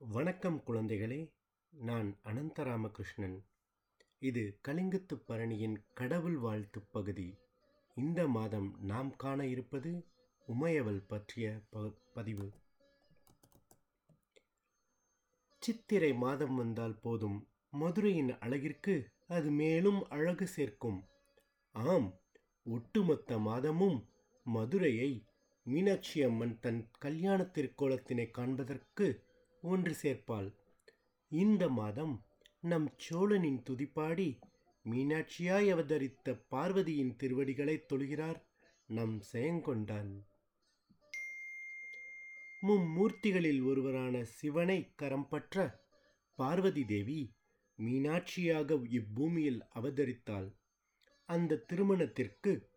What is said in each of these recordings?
வணக்கம் குழந்தைகளே நான் அனந்தராமகிருஷ்ணன் இது கலிங்கத்து பரணியின் கடவுள் வாழ்த்து பகுதி. இந்த மாதம் நாம் காண இருப்பது உமையவள் பற்றிய ப பதிவு. சித்திரை மாதம் வந்தால் போதும் மதுரையின் அழகிற்கு அது மேலும் அழகு சேர்க்கும். ஆம் ஒட்டுமொத்த மாதமும் மதுரையை மீனாட்சி அம்மன் தன் கல்யாண திருக்கோலத்தினை காண்பதற்கு ஒன்று சேர்ப்பாள். இந்த மாதம் நம் சோழனின் துதிப்பாடி மீனாட்சியாய் அவதரித்த பார்வதியின் திருவடிகளைத் தொழுகிறார் நம் செயங்கொண்டான். மும்மூர்த்திகளில் ஒருவரான சிவனை கரம் பற்ற பார்வதி தேவி மீனாட்சியாக இப்பூமியில் அவதரித்தாள். அந்த திருமணத்திற்கு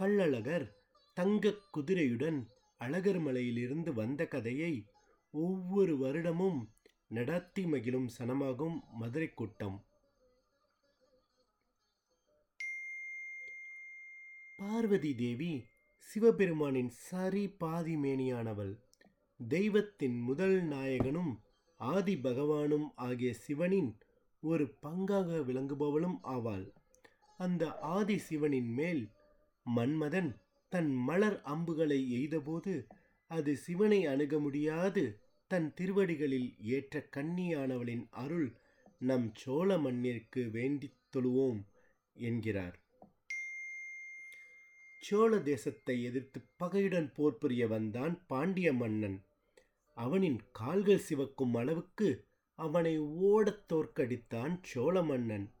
கள்ளழகர் தங்கக் குதிரையுடன் அழகர் மலையிலிருந்து வந்த கதையை ஒவ்வொரு வருடமும் நடத்தி மகிழும் சனமாகும் மதுரை கூட்டம். பார்வதி தேவி சிவபெருமானின் சரி பாதி மேனியானவள். தெய்வத்தின் முதல் நாயகனும் ஆதி பகவானும் ஆகிய சிவனின் ஒரு பங்காக விளங்குபவளும் ஆவாள். அந்த ஆதி சிவனின் மேல் மன்மதன் தன் மலர் அம்புகளை எய்தபோது அது சிவனை அணுக முடியாது. தன் திருவடிகளில் ஏற்ற கண்ணியானவளின் அருள் நம் சோழ மண்ணிற்கு வேண்டித் தொழுவோம் என்கிறார். சோழ தேசத்தை எதிர்த்து பகையுடன் போர் புரிய வந்தான் பாண்டிய மன்னன். அவனின் கால்கள் சிவக்கும் அளவுக்கு அவனை ஓடத் தோற்கடித்தான் சோழ மன்னன்.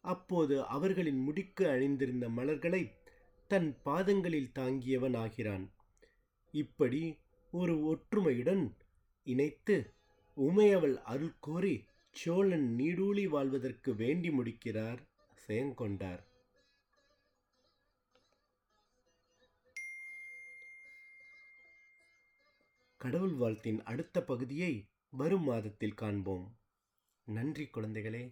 அப்போது அவர்களின் முடிக்கு அணிந்திருந்த மலர்களை தன் பாதங்களில் தாங்கியவன் ஆகிறான். இப்படி ஒரு ஒற்றுமையுடன் இணைத்து உமையவள் அருள் கோரி சோழன் நீடூழி வாழ்வதற்கு வேண்டி முடிக்கிறார் செயங்கொண்டார் கடவுள் வாழ்த்தின் அடுத்த பகுதியை வரும் மாதத்தில் காண்போம். நன்றி குழந்தைகளே.